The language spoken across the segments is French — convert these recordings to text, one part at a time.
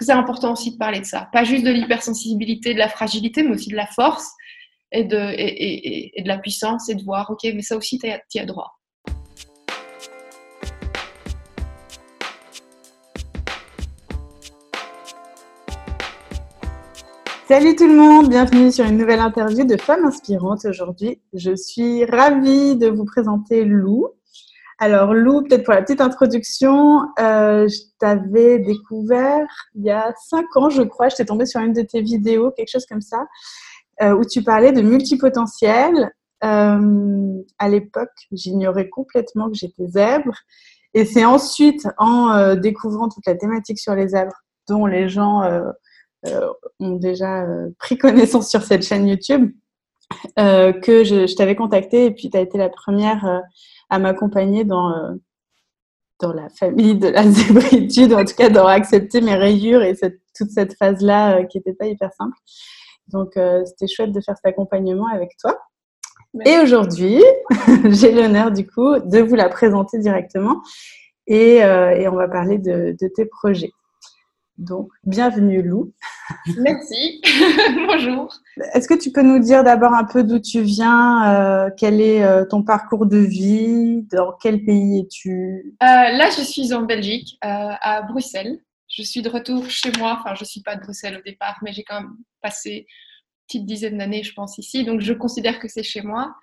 c'est important aussi de parler de ça. Pas juste de l'hypersensibilité, de la fragilité, mais aussi de la force et de, la puissance et de voir, ok, mais ça aussi, tu as droit. Salut tout le monde, bienvenue sur une nouvelle interview de Femmes Inspirantes. Aujourd'hui, je suis ravie de vous présenter Lou. Alors Lou, peut-être pour la petite introduction, euh, je t'avais découvert il y a cinq ans, je crois, je t'ai tombée sur une de tes vidéos, quelque chose comme ça, euh, où tu parlais de multipotentiel. Euh, à l'époque, j'ignorais complètement que j'étais zèbre. Et c'est ensuite, en découvrant toute la thématique sur les zèbres, dont les gens euh, ont déjà euh, pris connaissance sur cette chaîne YouTube, euh, que je, t'avais contacté et puis tu as été la première à m'accompagner dans, dans la famille de la zébritude, en tout cas d'avoir accepté mes rayures et toute cette phase-là qui n'était pas hyper simple. Donc, c'était chouette de faire cet accompagnement avec toi. Et aujourd'hui, j'ai l'honneur du coup de vous la présenter directement et, et on va parler de, de, tes projets. Donc, bienvenue Lou. Merci. Bonjour. Est-ce que tu peux nous dire d'abord un peu d'où tu viens, euh, quel est euh, ton parcours de vie, dans quel pays es-tu? Euh, Là, je suis en Belgique, à Bruxelles. Je suis de retour chez moi. Enfin, je ne suis pas de Bruxelles au départ, mais j'ai quand même passé une petite dizaine d'années, je pense, ici. Donc, je considère que c'est chez moi.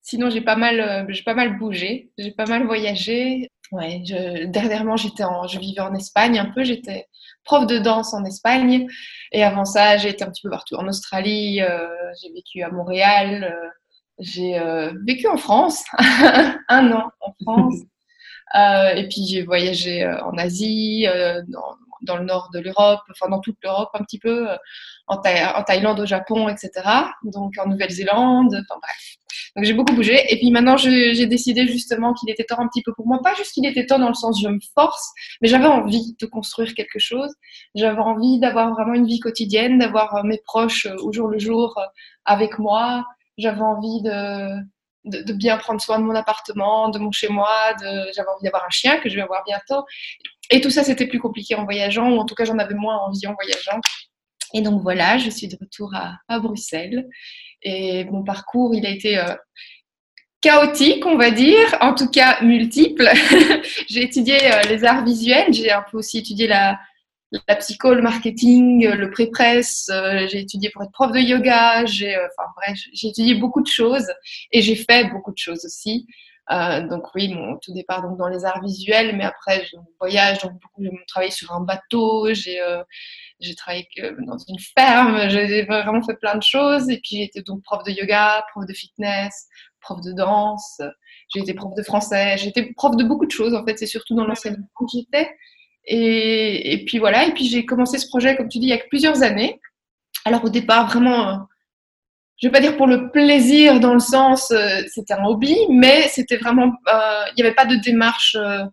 Sinon, j'ai pas mal, j'ai pas mal bougé, j'ai pas mal voyagé. Ouais, je, dernièrement, j'étais en, je vivais en Espagne un peu. J'étais prof de danse en Espagne. Et avant ça, j'ai été un petit peu partout. En Australie, euh, j'ai vécu à Montréal. Euh, j'ai euh, vécu en France, un an en France. et puis j'ai voyagé en Asie, dans, dans le nord de l'Europe, enfin dans toute l'Europe un petit peu, en, en, Thaïlande, au Japon, etc. Donc en Nouvelle-Zélande, enfin bref. J'ai beaucoup bougé. Et puis maintenant, j'ai décidé justement qu'il était temps un petit peu pour moi, pas juste qu'il était temps dans le sens je me force, mais j'avais envie de construire quelque chose. J'avais envie d'avoir vraiment une vie quotidienne, d'avoir euh, mes proches euh, au jour le jour avec moi. J'avais envie de, bien prendre soin de mon appartement, de mon chez moi. J'avais envie d'avoir un chien que je vais avoir bientôt. Et tout ça, c'était plus compliqué en voyageant, ou en tout cas, j'en avais moins envie en voyageant. Et donc voilà, je suis de retour à Bruxelles. Et mon parcours, il a été euh, chaotique, on va dire, en tout cas multiple. j'ai étudié euh, les arts visuels, j'ai un peu aussi étudié la, la psycho, le marketing, le pré-presse, euh, j'ai étudié pour être prof de yoga, j'ai j'ai étudié beaucoup de choses et j'ai fait beaucoup de choses aussi. Euh, donc oui, mon tout départ donc dans les arts visuels, mais après je voyage, donc beaucoup, j'ai travaillé sur un bateau, j'ai euh, travaillé euh, dans une ferme, j'ai vraiment fait plein de choses. Et puis été donc prof de yoga, prof de fitness, prof de danse, j'ai été prof de français, été prof de beaucoup de choses en fait. C'est surtout dans l'enseignement que j'étais. Et, et puis voilà, et puis j'ai commencé ce projet, comme tu dis, il y a plusieurs années. Alors au départ, vraiment je vais pas dire pour le plaisir dans le sens, euh, c'était un hobby, mais c'était vraiment, euh, il n'y avait pas de démarche euh,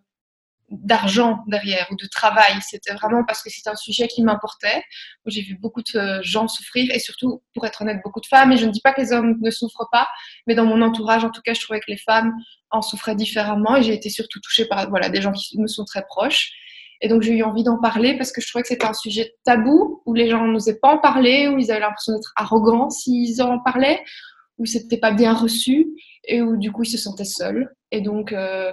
d'argent derrière ou de travail. C'était vraiment parce que c'était un sujet qui m'importait. J'ai vu beaucoup de gens souffrir et surtout, pour être honnête, beaucoup de femmes. Et je ne dis pas que les hommes ne souffrent pas, mais dans mon entourage, en tout cas, je trouvais que les femmes en souffraient différemment et j'ai été surtout touchée par voilà, des gens qui me sont très proches. Et donc, j'ai eu envie d'en parler parce que je trouvais que c'était un sujet tabou où les gens n'osaient pas en parler, où ils avaient l'impression d'être arrogants s'ils en parlaient, où c'était pas bien reçu et où du coup ils se sentaient seuls. Et donc, euh,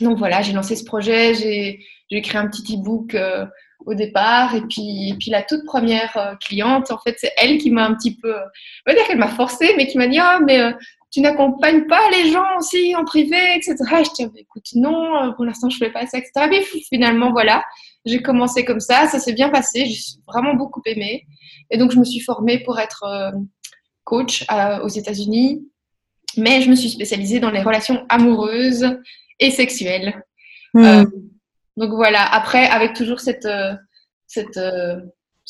donc voilà, j'ai lancé ce projet, j'ai créé un petit e-book euh, au départ. Et puis, puis la toute première euh, cliente, en fait, c'est elle qui m'a un petit peu, on va dire qu'elle m'a forcée, mais qui m'a dit Ah, mais tu n'accompagnes pas les gens aussi en privé, etc. Et je dis, ah, écoute, non, euh, pour l'instant, je ne fais pas ça, etc. Mais finalement, voilà, j'ai commencé comme ça, ça s'est bien passé, j'ai vraiment beaucoup aimé. Et donc, je me suis formée pour être euh, coach aux États-Unis, mais je me suis spécialisée dans les relations amoureuses et sexuelles. Hmm. Euh, donc voilà, après, avec toujours cette, cette,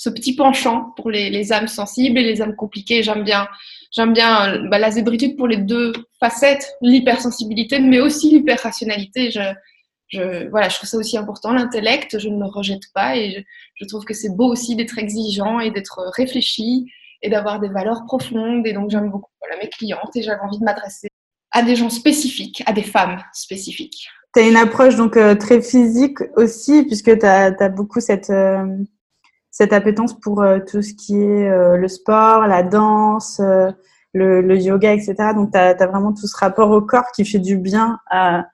ce petit penchant pour les, les, âmes sensibles et les âmes compliquées, j'aime bien J'aime bien euh, bah, la zébritude pour les deux facettes, l'hypersensibilité, mais aussi l'hyperrationalité. Je, je, voilà, je trouve ça aussi important. L'intellect, je ne le rejette pas et je, trouve que c'est beau aussi d'être exigeant et d'être réfléchi et d'avoir des valeurs profondes. Et donc, j'aime beaucoup voilà, mes clientes et j'avais envie de m'adresser à des gens spécifiques, à des femmes spécifiques. Tu as une approche donc euh, très physique aussi, puisque tu as, beaucoup cette, euh, cette appétence pour tout ce qui est le sport, la danse, le, yoga, etc. Donc, tu as, vraiment tout ce rapport au corps qui fait du bien à,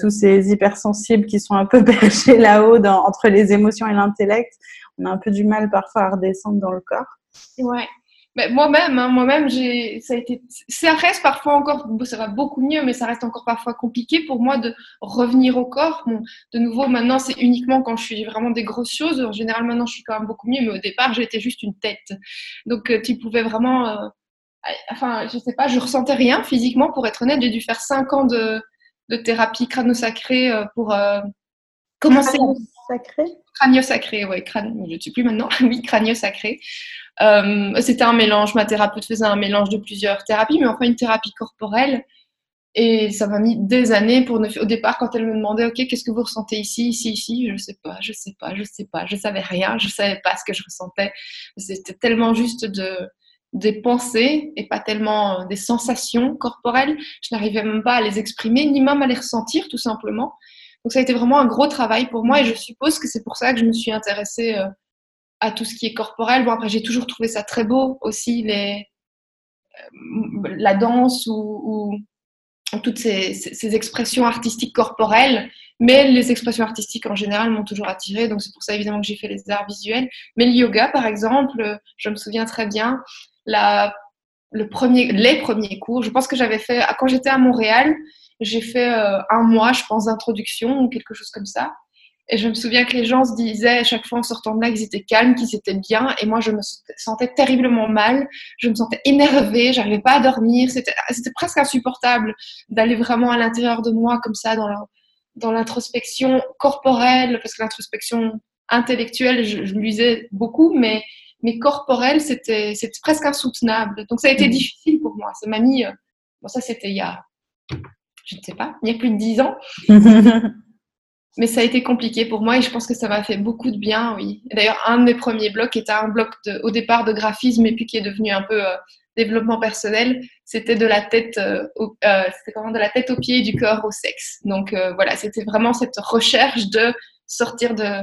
tous ces hypersensibles qui sont un peu perchés là-haut entre les émotions et l'intellect. On a un peu du mal parfois à redescendre dans le corps. Ouais. Mais moi-même, hein, moi-même, j'ai, ça a été, ça reste parfois encore, ça va beaucoup mieux, mais ça reste encore parfois compliqué pour moi de revenir au corps. Bon, de nouveau, maintenant, c'est uniquement quand je suis vraiment des grosses choses. En général, maintenant, je suis quand même beaucoup mieux, mais au départ, j'étais juste une tête. Donc, euh, tu pouvais vraiment, euh, enfin, je sais pas, je ressentais rien physiquement, pour être honnête. J'ai dû faire cinq ans de, de thérapie crâno-sacrée euh, pour commencer. Crânio-sacré Crânio-sacré, ouais, crâne, je ne sais plus maintenant. oui, crânio-sacré. Euh, c'était un mélange, ma thérapeute faisait un mélange de plusieurs thérapies, mais enfin une thérapie corporelle. Et ça m'a mis des années pour ne... Au départ, quand elle me demandait, OK, qu'est-ce que vous ressentez ici, ici, ici, je sais pas, je sais pas, je sais pas, je savais rien, je savais pas ce que je ressentais. C'était tellement juste de des pensées et pas tellement euh, des sensations corporelles. Je n'arrivais même pas à les exprimer, ni même à les ressentir, tout simplement. Donc ça a été vraiment un gros travail pour moi et je suppose que c'est pour ça que je me suis intéressée euh, à tout ce qui est corporel. Bon, après, j'ai toujours trouvé ça très beau aussi, euh, la danse ou, toutes ces, expressions artistiques corporelles. Mais les expressions artistiques en général m'ont toujours attirée, donc c'est pour ça évidemment que j'ai fait les arts visuels. Mais le yoga, par exemple, je me souviens très bien, les premiers cours, je pense que j'avais fait, quand j'étais à Montréal, j'ai fait euh, un mois, je pense, d'introduction ou quelque chose comme ça. Et je me souviens que les gens se disaient à chaque fois en sortant de là qu'ils étaient calmes, qu'ils étaient bien. Et moi, je me sentais terriblement mal. Je me sentais énervée. J'arrivais pas à dormir. C'était presque insupportable d'aller vraiment à l'intérieur de moi comme ça dans l'introspection corporelle, parce que l'introspection intellectuelle, je, je lisais beaucoup, mais, mais corporelle, c'était presque insoutenable. Donc ça a été mmh. difficile pour moi. Ça m'a mis. Euh, bon, ça, c'était il y a, je ne sais pas, il y a plus de dix ans. mais ça a été compliqué pour moi et je pense que ça m'a fait beaucoup de bien, oui. D'ailleurs, un de mes premiers blocs était un bloc au départ de graphisme et puis qui est devenu un peu euh, développement personnel. C'était de la tête, euh, au, euh, c'était de la tête aux pieds et du corps au sexe. Donc voilà, c'était vraiment cette recherche de sortir de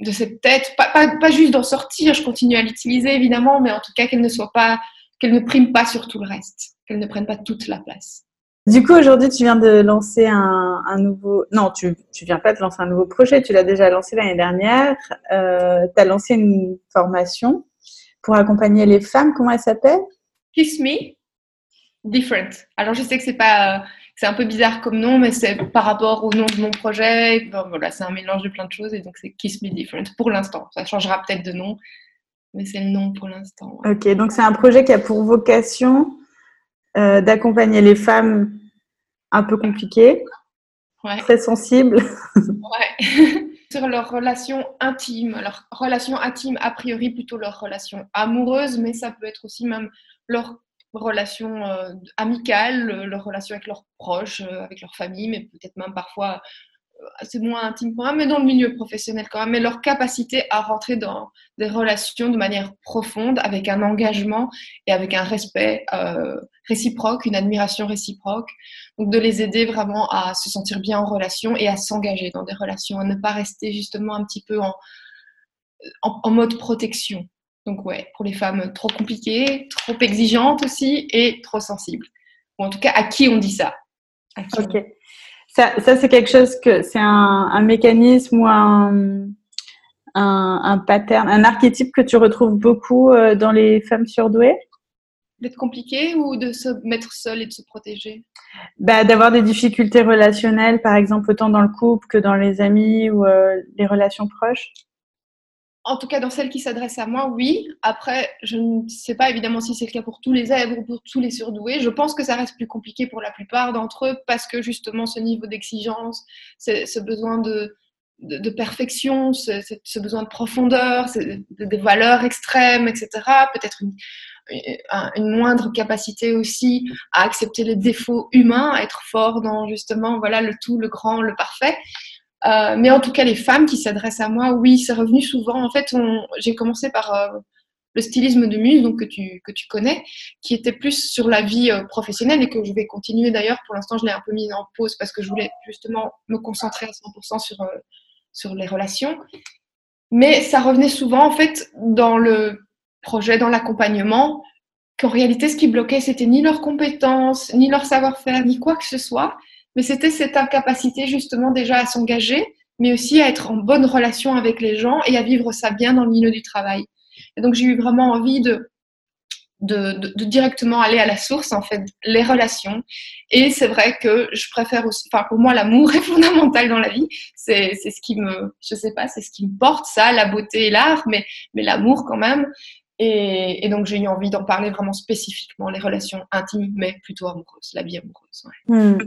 de cette tête, pas, pas, pas juste d'en sortir. Je continue à l'utiliser évidemment, mais en tout cas qu'elle ne soit pas, qu'elle ne prime pas sur tout le reste, qu'elle ne prenne pas toute la place. Du coup, aujourd'hui, tu viens de lancer un, un nouveau. Non, tu ne viens pas de lancer un nouveau projet, tu l'as déjà lancé l'année dernière. Euh, tu as lancé une formation pour accompagner les femmes. Comment elle s'appelle Kiss Me Different. Alors, je sais que c'est pas. C'est un peu bizarre comme nom, mais c'est par rapport au nom de mon projet. voilà, c'est un mélange de plein de choses et donc c'est Kiss Me Different pour l'instant. Ça changera peut-être de nom, mais c'est le nom pour l'instant. Ok, donc c'est un projet qui a pour vocation euh, d'accompagner les femmes un peu compliquées, très sensibles. Ouais. Sur leurs relations intimes, leurs relations intimes, a priori plutôt leurs relations amoureuses, mais ça peut être aussi même leurs relations euh, amicales, leurs relations avec leurs proches, euh, avec leur famille, mais peut-être même parfois c'est moins intime quand même, mais dans le milieu professionnel quand même, mais leur capacité à rentrer dans des relations de manière profonde, avec un engagement et avec un respect euh, réciproque, une admiration réciproque. Donc de les aider vraiment à se sentir bien en relation et à s'engager dans des relations, à ne pas rester justement un petit peu en, en, mode protection. Donc ouais, pour les femmes trop compliquées, trop exigeantes aussi et trop sensibles. Ou en tout cas, à qui on dit ça Ok. Ça, ça c'est quelque chose que c'est un, un, mécanisme ou un, un, un, pattern, un archétype que tu retrouves beaucoup euh, dans les femmes surdouées? D'être compliqué ou de se mettre seule et de se protéger? Bah, D'avoir des difficultés relationnelles, par exemple, autant dans le couple que dans les amis ou euh, les relations proches? En tout cas, dans celles qui s'adressent à moi, oui. Après, je ne sais pas évidemment si c'est le cas pour tous les zèbres ou pour tous les surdoués. Je pense que ça reste plus compliqué pour la plupart d'entre eux parce que justement, ce niveau d'exigence, ce besoin de, de, perfection, ce, ce, besoin de profondeur, des valeurs extrêmes, etc. Peut-être une, une moindre capacité aussi à accepter les défauts humains, à être fort dans justement voilà le tout, le grand, le parfait. Euh, mais en tout cas, les femmes qui s'adressent à moi, oui, c'est revenu souvent. En fait, j'ai commencé par euh, le stylisme de muse, donc que tu, que tu connais, qui était plus sur la vie euh, professionnelle et que je vais continuer d'ailleurs. Pour l'instant, je l'ai un peu mis en pause parce que je voulais justement me concentrer à 100% sur, sur les relations. Mais ça revenait souvent, en fait, dans le projet, dans l'accompagnement, qu'en réalité, ce qui bloquait, c'était ni leurs compétences, ni leur savoir-faire, ni quoi que ce soit, mais c'était cette incapacité justement déjà à s'engager, mais aussi à être en bonne relation avec les gens et à vivre ça bien dans le milieu du travail. Et donc j'ai eu vraiment envie de, de, directement aller à la source, en fait, les relations. Et c'est vrai que je préfère aussi, enfin pour moi l'amour est fondamental dans la vie, c'est ce qui me, je sais pas, c'est ce qui me porte ça, la beauté et l'art, mais, mais l'amour quand même. Et, et, donc, j'ai eu envie d'en parler vraiment spécifiquement, les relations intimes, mais plutôt amoureuses, la vie amoureuse. Ouais. Hmm.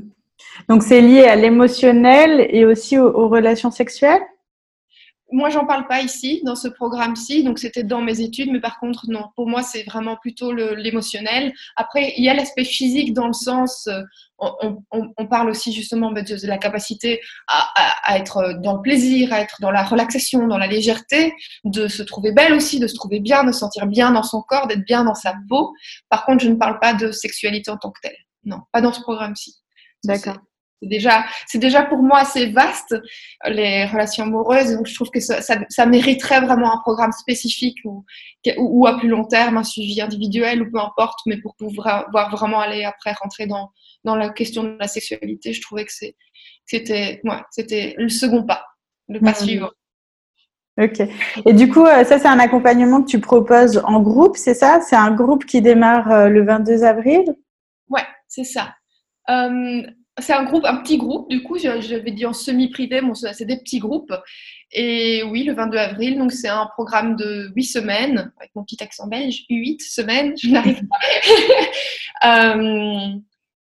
Donc, c'est lié à l'émotionnel et aussi aux, relations sexuelles? Moi, j'en parle pas ici, dans ce programme-ci, donc c'était dans mes études, mais par contre, non, pour moi, c'est vraiment plutôt l'émotionnel. Après, il y a l'aspect physique dans le sens, euh, on, parle aussi justement de la capacité à, à, être dans le plaisir, à être dans la relaxation, dans la légèreté, de se trouver belle aussi, de se trouver bien, de se sentir bien dans son corps, d'être bien dans sa peau. Par contre, je ne parle pas de sexualité en tant que telle. Non, pas dans ce programme-ci. D'accord. C'est déjà, c'est déjà pour moi assez vaste, les relations amoureuses. Donc, je trouve que ça, ça, ça mériterait vraiment un programme spécifique ou, ou, à plus long terme, un suivi individuel ou peu importe, mais pour pouvoir vraiment aller après rentrer dans, dans la question de la sexualité, je trouvais que c'était, ouais, c'était le second pas, le pas mmh. suivant. Ok. Et du coup, euh, ça, c'est un accompagnement que tu proposes en groupe, c'est ça? C'est un groupe qui démarre euh, le 22 avril? Ouais, c'est ça. Euh, c'est un groupe, un petit groupe, du coup, j'avais dit en semi-privé, bon, c'est des petits groupes. Et oui, le 22 avril, donc c'est un programme de 8 semaines, avec mon petit accent belge, 8 semaines, je n'arrive pas. euh,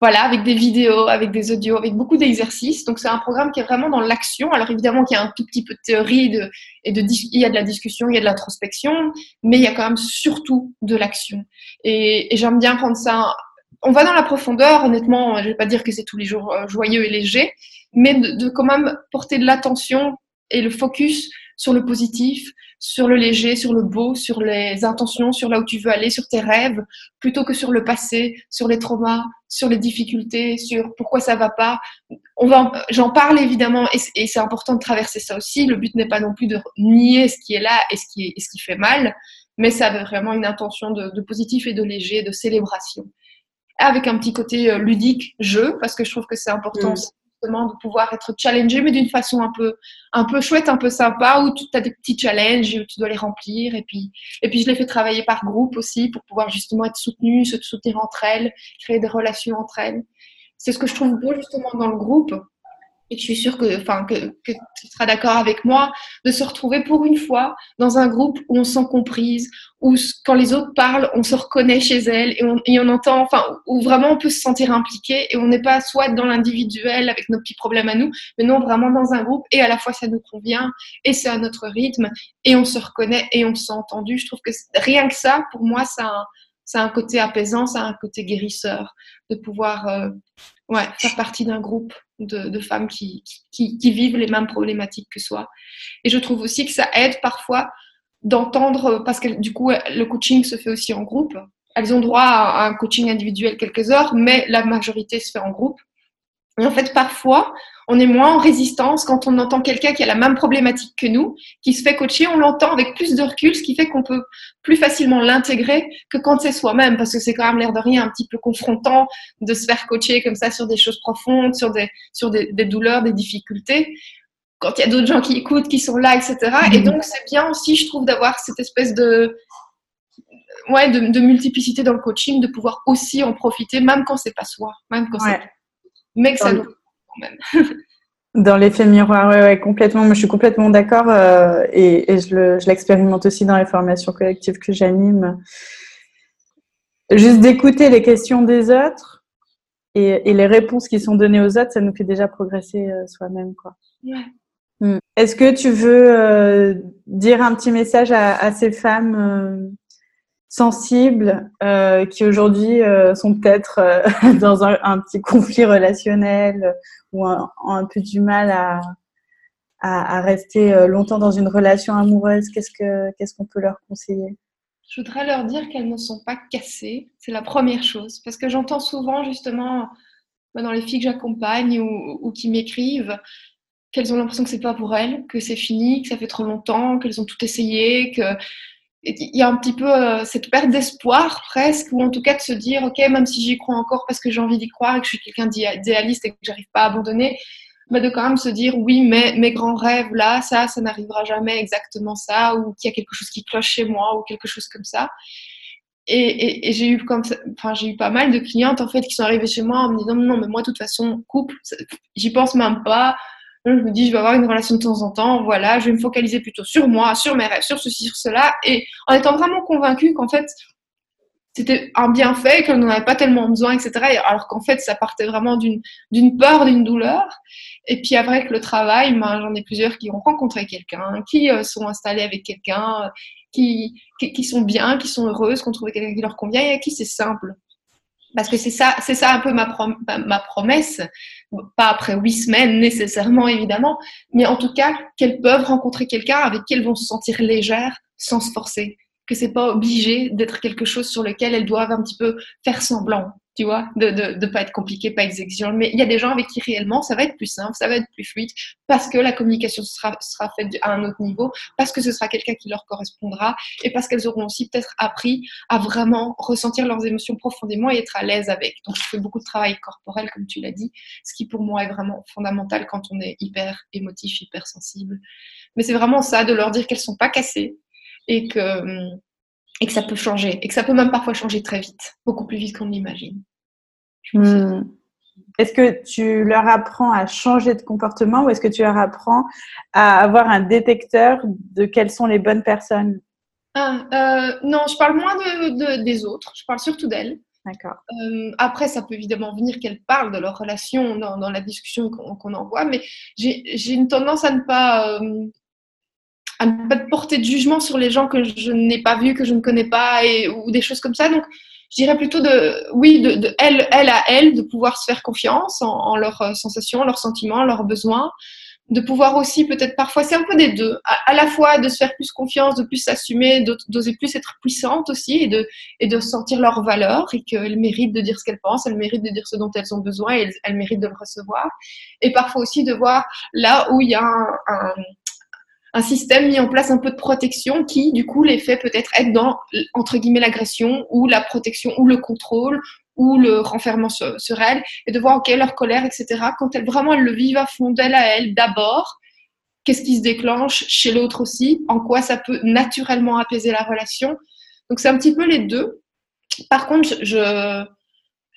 voilà, avec des vidéos, avec des audios, avec beaucoup d'exercices. Donc c'est un programme qui est vraiment dans l'action. Alors évidemment qu'il y a un tout petit peu de théorie et de, il y a de la discussion, il y a de l'introspection, mais il y a quand même surtout de l'action. Et j'aime bien prendre ça on va dans la profondeur, honnêtement, je vais pas dire que c'est tous les jours euh, joyeux et léger, mais de, quand même porter de l'attention et le focus sur le positif, sur le léger, sur le beau, sur les intentions, sur là où tu veux aller, sur tes rêves, plutôt que sur le passé, sur les traumas, sur les difficultés, sur pourquoi ça va pas. On va, j'en parle évidemment et, c'est important de traverser ça aussi. Le but n'est pas non plus de nier ce qui est là et ce qui, fait mal, mais ça a vraiment une intention de positif et de léger, de célébration avec un petit côté euh, ludique, jeu, parce que je trouve que c'est important mm. justement de pouvoir être challengé, mais d'une façon un peu, un peu chouette, un peu sympa, où tu as des petits challenges, où tu dois les remplir. Et puis, et puis je les fais travailler par groupe aussi pour pouvoir justement être soutenu, se soutenir entre elles, créer des relations entre elles. C'est ce que je trouve beau justement dans le groupe, et je suis sûre que, enfin, que, tu seras d'accord avec moi, de se retrouver pour une fois dans un groupe où on se sent comprise, où quand les autres parlent, on se reconnaît chez elles et on, entend, enfin, où vraiment on peut se sentir impliqué et on n'est pas soit dans l'individuel avec nos petits problèmes à nous, mais non vraiment dans un groupe et à la fois ça nous convient et c'est à notre rythme et on se reconnaît et on se sent entendu. Je trouve que rien que ça, pour moi, ça a, ça a un côté apaisant, ça a un côté guérisseur de pouvoir euh, ouais, faire partie d'un groupe de, femmes qui, qui, vivent les mêmes problématiques que soi. Et je trouve aussi que ça aide parfois d'entendre, parce que du coup, le coaching se fait aussi en groupe. Elles ont droit à un coaching individuel quelques heures, mais la majorité se fait en groupe. Et en fait, parfois, on est moins en résistance quand on entend quelqu'un qui a la même problématique que nous, qui se fait coacher, on l'entend avec plus de recul, ce qui fait qu'on peut plus facilement l'intégrer que quand c'est soi-même, parce que c'est quand même l'air de rien un petit peu confrontant de se faire coacher comme ça sur des choses profondes, sur des, sur des, des douleurs, des difficultés, quand il y a d'autres gens qui écoutent, qui sont là, etc. Et mmh. donc, c'est bien aussi, je trouve, d'avoir cette espèce de, ouais, de, de, multiplicité dans le coaching, de pouvoir aussi en profiter, même quand c'est pas soi, même quand ouais. c'est mais que ça nous quand même. Dans l'effet miroir, ouais, ouais, complètement. Moi, je suis complètement d'accord euh, et, et, je l'expérimente aussi dans les formations collectives que j'anime. Juste d'écouter les questions des autres et, et, les réponses qui sont données aux autres, ça nous fait déjà progresser euh, soi-même, quoi. Ouais. Mm. Est-ce que tu veux euh, dire un petit message à, à ces femmes sensibles euh, qui aujourd'hui euh, sont peut-être euh, dans un, petit conflit relationnel ou un, un peu du mal à, rester longtemps dans une relation amoureuse, qu'est-ce que qu'est-ce qu'on peut leur conseiller? Je voudrais leur dire qu'elles ne sont pas cassées, c'est la première chose, parce que j'entends souvent justement dans les filles que j'accompagne ou, ou qui m'écrivent qu'elles ont l'impression que c'est pas pour elles, que c'est fini, que ça fait trop longtemps, qu'elles ont tout essayé, que il y a un petit peu euh, cette perte d'espoir presque, ou en tout cas de se dire, ok, même si j'y crois encore parce que j'ai envie d'y croire et que je suis quelqu'un d'idéaliste et que j'arrive pas à abandonner, mais de quand même se dire, oui, mais mes grands rêves, là, ça, ça n'arrivera jamais exactement ça, ou qu'il y a quelque chose qui cloche chez moi, ou quelque chose comme ça. Et, et, j'ai eu comme enfin j'ai eu pas mal de clientes en fait qui sont arrivées chez moi en me disant non mais moi de toute façon couple j'y pense même pas je me dis, je vais avoir une relation de temps en temps, voilà, je vais me focaliser plutôt sur moi, sur mes rêves, sur ceci, sur cela, et en étant vraiment convaincue qu'en fait, c'était un bienfait, qu'elle n'en avait pas tellement besoin, etc. Alors qu'en fait, ça partait vraiment d'une peur, d'une douleur. Et puis après que le travail, ben, j'en ai plusieurs qui ont rencontré quelqu'un, qui euh, sont installés avec quelqu'un, qui, qui, sont bien, qui sont heureuses, qui ont trouvé quelqu'un qui leur convient et à qui c'est simple parce que c'est ça, ça un peu ma, ma promesse, pas après huit semaines nécessairement évidemment, mais en tout cas qu'elles peuvent rencontrer quelqu'un avec qui elles vont se sentir légères sans se forcer, que c'est pas obligé d'être quelque chose sur lequel elles doivent un petit peu faire semblant tu vois, de ne de, pas être compliqué, pas exigeant. Mais il y a des gens avec qui réellement ça va être plus simple, ça va être plus fluide, parce que la communication sera, sera faite à un autre niveau, parce que ce sera quelqu'un qui leur correspondra, et parce qu'elles auront aussi peut-être appris à vraiment ressentir leurs émotions profondément et être à l'aise avec. Donc je fais beaucoup de travail corporel, comme tu l'as dit, ce qui pour moi est vraiment fondamental quand on est hyper émotif, hyper sensible. Mais c'est vraiment ça, de leur dire qu'elles sont pas cassées et que hum, et que ça peut changer, et que ça peut même parfois changer très vite, beaucoup plus vite qu'on l'imagine. Hmm. Est-ce que tu leur apprends à changer de comportement ou est-ce que tu leur apprends à avoir un détecteur de quelles sont les bonnes personnes? Ah, euh, Non, je parle moins de, des autres, je parle surtout d'elles. D'accord. Euh, après, ça peut évidemment venir qu'elles parlent de leur relation dans, dans la discussion qu'on envoie, mais j'ai une tendance à ne pas euh, à ne pas porter de jugement sur les gens que je n'ai pas vus, que je ne connais pas, et, ou des choses comme ça. Donc, je dirais plutôt de, oui, de, de elle, elle à elle, de pouvoir se faire confiance en, en leurs euh, sensations, leurs sentiments, leurs besoins, de pouvoir aussi peut-être parfois, c'est un peu des deux, à, la fois de se faire plus confiance, de plus s'assumer, d'oser plus être puissante aussi et de, et de sentir leur valeur et qu'elles méritent de dire ce qu'elles pensent, elles méritent de dire ce dont elles ont besoin et elles, elles, méritent de le recevoir. Et parfois aussi de voir là où il y a un, un un système mis en place un peu de protection qui, du coup, les fait peut-être être dans, entre guillemets, l'agression ou la protection ou le contrôle ou le renfermement sur, elles et de voir, OK, leur colère, etc. Quand elles vraiment elles le vivent à fond d'elle à elle, d'abord, qu'est-ce qui se déclenche chez l'autre aussi, en quoi ça peut naturellement apaiser la relation? Donc, c'est un petit peu les deux. Par contre, je,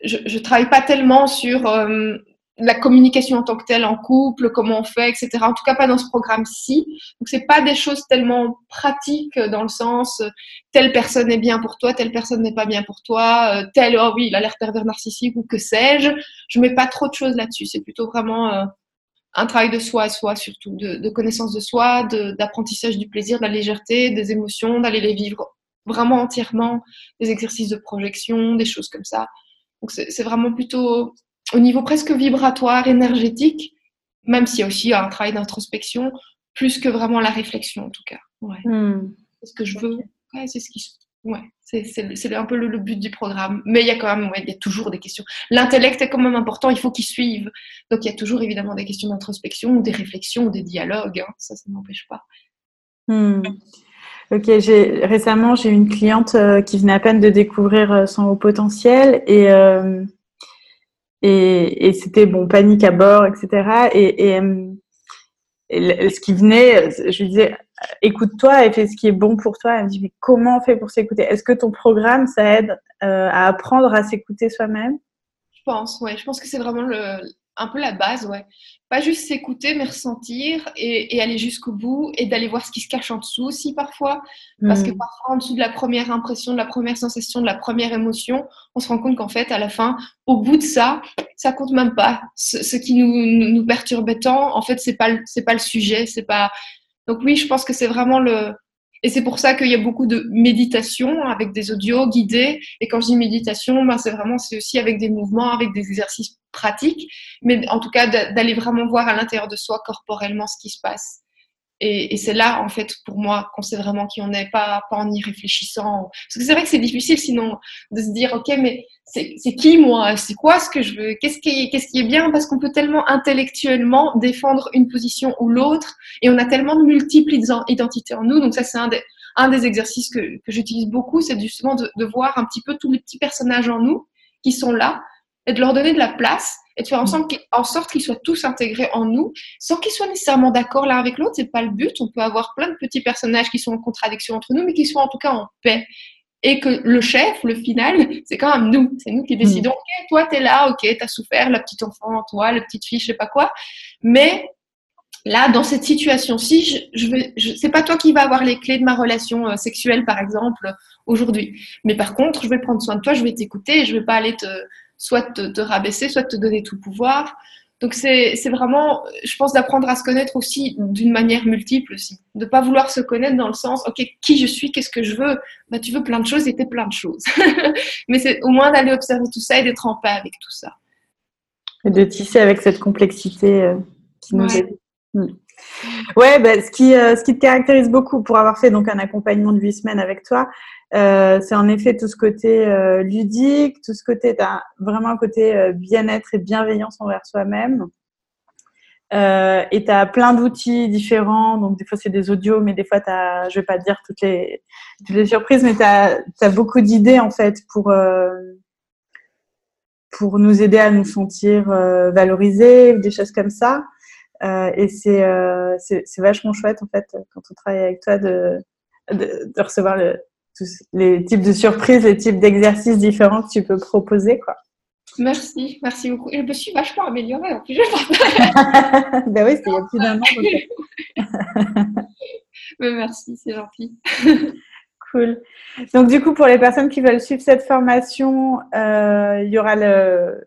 je, je travaille pas tellement sur euh, la communication en tant que telle en couple, comment on fait, etc. En tout cas, pas dans ce programme-ci. Donc, c'est pas des choses tellement pratiques dans le sens euh, telle personne est bien pour toi, telle personne n'est pas bien pour toi, euh, tel oh oui, il a l'air pervers narcissique ou que sais-je. Je mets pas trop de choses là-dessus. C'est plutôt vraiment euh, un travail de soi soi, surtout de, de connaissance de soi, d'apprentissage du plaisir, de la légèreté, des émotions, d'aller les vivre vraiment entièrement, des exercices de projection, des choses comme ça. Donc, c'est vraiment plutôt au niveau presque vibratoire, énergétique, même s'il y a aussi un travail d'introspection, plus que vraiment la réflexion en tout cas. Ouais. Hmm. C'est ce que je veux. Ouais, c'est ce qui. Ouais, c'est un peu le, but du programme. Mais il y a quand même, ouais, il y a toujours des questions. L'intellect est quand même important, il faut qu'il suive. Donc il y a toujours évidemment des questions d'introspection, des réflexions, des dialogues. Hein. Ça, ça ne m'empêche pas. Hmm. Ok, j'ai récemment j'ai une cliente euh, qui venait à peine de découvrir euh, son haut potentiel et euh, et, c'était bon, panique à bord, etc. Et, et, ce qui venait, je lui disais, écoute-toi et fais ce qui est bon pour toi. Elle me dit, mais comment on fait pour s'écouter? Est-ce que ton programme, ça aide euh, à apprendre à s'écouter soi-même? Je pense, ouais. Je pense que c'est vraiment un peu la base, ouais. Pas juste s'écouter, mais ressentir et, aller jusqu'au bout et d'aller voir ce qui se cache en dessous aussi parfois. Parce que hmm. parfois, en dessous de la première impression, de la première sensation, de la première émotion, on se rend compte qu'en fait, à la fin, au bout de ça, ça compte même pas. Ce, qui nous, nous, perturbait tant, en fait, c'est pas, c'est pas le sujet, c'est pas. Donc oui, je pense que c'est vraiment le, et c'est pour ça qu'il y a beaucoup de méditation avec des audios guidés. Et quand je dis méditation, ben c'est vraiment, c'est aussi avec des mouvements, avec des exercices pratiques. Mais en tout cas, d'aller vraiment voir à l'intérieur de soi corporellement ce qui se passe. Et, c'est là, en fait, pour moi, qu'on sait vraiment qui on n'est, pas, pas en y réfléchissant. Parce que c'est vrai que c'est difficile, sinon, de se dire, OK, mais c'est qui moi? C'est quoi ce que je veux? Qu'est-ce qui, qu'est-ce qui est bien? Parce qu'on peut tellement intellectuellement défendre une position ou l'autre, et on a tellement de multiples identités en nous. Donc ça, c'est un des, un des exercices que, que j'utilise beaucoup, c'est justement de, de voir un petit peu tous les petits personnages en nous qui sont là, et de leur donner de la place et de faire en sorte qu'ils soient tous intégrés en nous, sans qu'ils soient nécessairement d'accord l'un avec l'autre. C'est pas le but. On peut avoir plein de petits personnages qui sont en contradiction entre nous, mais qui soient en tout cas en paix. Et que le chef, le final, c'est quand même nous. C'est nous qui décidons. Mm. Ok, toi, t'es là. Ok, t'as souffert, la petite enfant, toi, la petite fille, je sais pas quoi. Mais là, dans cette situation-ci, je, je, je c'est pas toi qui vas avoir les clés de ma relation euh, sexuelle, par exemple, aujourd'hui. Mais par contre, je vais prendre soin de toi, je vais t'écouter, je vais pas aller te soit te, te rabaisser, soit te donner tout pouvoir. Donc c'est vraiment, je pense, d'apprendre à se connaître aussi d'une manière multiple aussi. De pas vouloir se connaître dans le sens, ok, qui je suis, qu'est-ce que je veux? Bah tu veux plein de choses et t'es plein de choses. Mais c'est au moins d'aller observer tout ça et d'être en paix avec tout ça. Et de tisser avec cette complexité euh, qui nous ouais. aide. Hmm. Ouais, bah, ce, qui, euh, ce qui te caractérise beaucoup pour avoir fait donc un accompagnement de huit semaines avec toi, euh, c'est en effet tout ce côté euh, ludique, tout ce côté, as vraiment un côté euh, bien-être et bienveillance envers soi-même. et tu as plein d'outils différents. Donc, des fois, c'est des audios, mais des fois, as, je vais pas te dire toutes les, surprises, mais tu as, beaucoup d'idées, en fait, pour, pour nous aider à nous sentir valorisés, des choses comme ça. et c'est vachement chouette, en fait, quand on travaille avec toi, de, de recevoir le, les types de surprises, les types d'exercices différents que tu peux proposer. Quoi. Merci, merci beaucoup. Je me suis vachement améliorée en plus. ben oui, il y a plus d'un an. Mais merci, c'est gentil. cool. Donc du coup, pour les personnes qui veulent suivre cette formation, euh, il y aura le,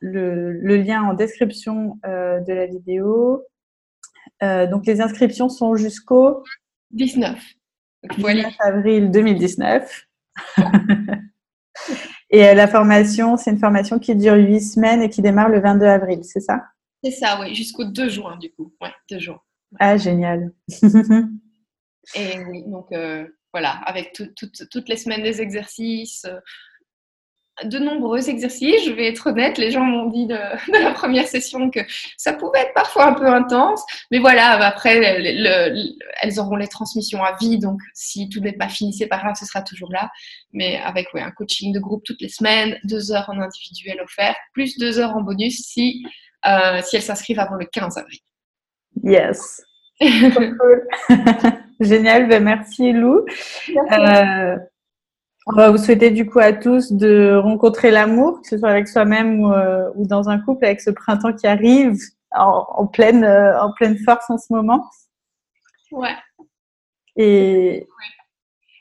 le, lien en description euh, de la vidéo. Euh, donc les inscriptions sont jusqu'au 19. 19 avril 2019. et euh, la formation, c'est une formation qui dure 8 semaines et qui démarre le 22 avril, c'est ça? C'est ça, oui, jusqu'au 2 juin du coup. Ouais, 2 juin. Ah, génial. et oui, donc euh, voilà, avec toutes les semaines des exercices, euh, de nombreux exercices. Je vais être honnête, les gens m'ont dit de, la première session que ça pouvait être parfois un peu intense, mais voilà, après, elles auront les transmissions à vie, donc si tout n'est pas fini, c'est pas grave, ce sera toujours là. Mais avec un coaching de groupe toutes les semaines, deux heures en individuel offert, plus deux heures en bonus si, euh, si elles s'inscrivent avant le 15 avril. Yes. Génial, ben merci Lou. Euh, on va vous souhaiter du coup à tous de rencontrer l'amour, que ce soit avec soi-même ou, euh, dans un couple, avec ce printemps qui arrive en, pleine, euh, en pleine force en ce moment. Ouais. Et...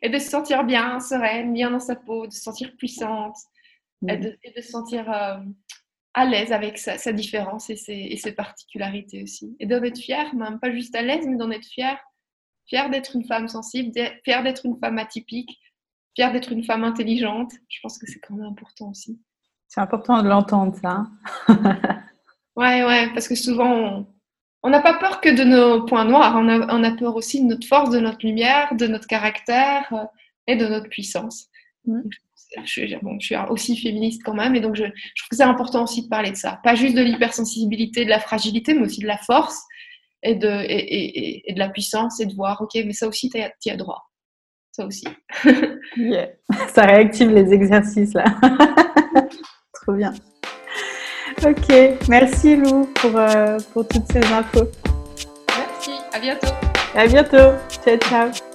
Et de se sentir bien, sereine, bien dans sa peau, de se sentir puissante et, de, se sentir euh, à l'aise avec sa, différence et ses, particularités aussi. Et d'en être fière, même pas juste à l'aise, mais d'en être fière. Fière d'être une femme sensible, fière d'être une femme atypique, fière d'être une femme intelligente. Je pense que c'est quand même important aussi. C'est important de l'entendre, ça. ouais, ouais, parce que souvent, on n'a pas peur que de nos points noirs, on a, peur aussi de notre force, de notre lumière, de notre caractère euh, et de notre puissance. Mm. Je, suis aussi féministe quand même, et donc je, trouve que c'est important aussi de parler de ça. Pas juste de l'hypersensibilité, de la fragilité, mais aussi de la force et de, et, de la puissance, et de voir, ok, mais ça aussi, tu as droit ça aussi. Ça réactive les exercices là. Trop bien. Ok, merci Lou pour, euh, pour toutes ces infos. Merci, à bientôt. À bientôt. Ciao, ciao.